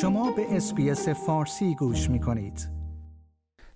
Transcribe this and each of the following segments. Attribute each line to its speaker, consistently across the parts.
Speaker 1: شما به SBS فارسی گوش می کنید.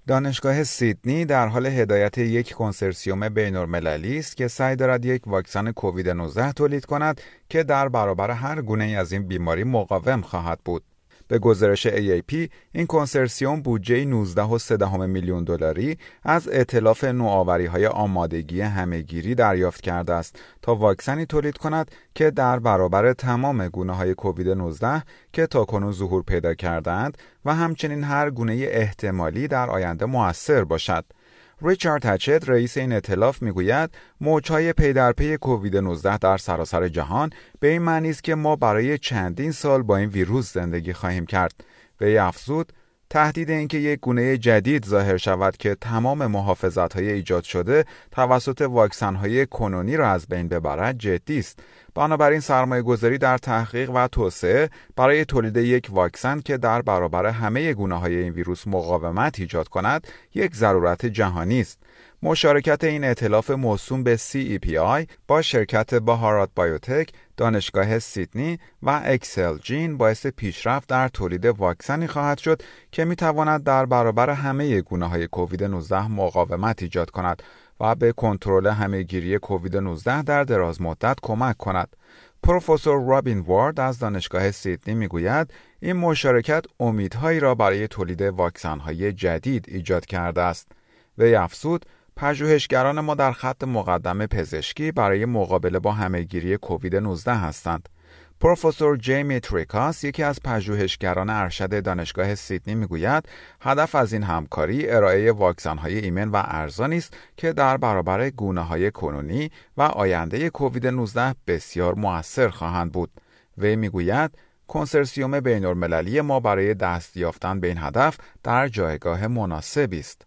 Speaker 2: دانشگاه سیدنی در حال هدایت یک کنسرسیوم بین‌المللی است که سعی دارد یک واکسن کووید 19 تولید کند که در برابر هر گونه از این بیماری مقاوم خواهد بود. به گزارش AAP این کنسرسیوم بودجه 19.3 میلیون دلاری از ائتلاف نوآوری های آمادگی همهگیری دریافت کرده است تا واکسنی تولید کند که در برابر تمام گونه های کووید 19 که تاکنون ظهور پیدا کردند و همچنین هر گونه احتمالی در آینده موثر باشد. ریچارد هچت رئیس این اطلاف می‌گوید موجهای پی در پی کووید 19 در سراسر جهان به این معنی است که ما برای چندین سال با این ویروس زندگی خواهیم کرد. وی افزود تهدید اینکه یک گونه جدید ظاهر شود که تمام محافظت های ایجاد شده توسط واکسن های کنونی را از بین ببرد جدی است. بنابراین سرمایه گذاری در تحقیق و توسعه برای تولید یک واکسن که در برابر همه گونه های این ویروس مقاومت ایجاد کند یک ضرورت جهانی است. مشارکت این اطلاف موسوم به CEPI با شرکت باهارات بایوتک، دانشگاه سیدنی و اکسل جین باعث پیشرفت در تولید واکسنی خواهد شد که می تواند در برابر همه گونه های کووید 19 مقاومت ایجاد کند و به کنترل همهگیری کووید 19 در دراز مدت کمک کند. پروفسور رابین وارد از دانشگاه سیدنی می‌گوید این مشارکت امیدهایی را برای تولید واکسن‌های جدید ایجاد کرده است. وی افزود پژوهشگران ما در خط مقدم پزشکی برای مقابله با همهگیری کووید 19 هستند. پروفسور جیمی تریکاس یکی از پژوهشگران ارشد دانشگاه سیدنی می‌گوید هدف از این همکاری ارائه های ایمن و ارزانی است که در برابر گونه های کنونی و آینده کووید 19 بسیار موثر خواهند بود. وی می‌گوید کنسرسیوم بین المللی ما برای دست یافتن به این هدف در جایگاه مناسبی است.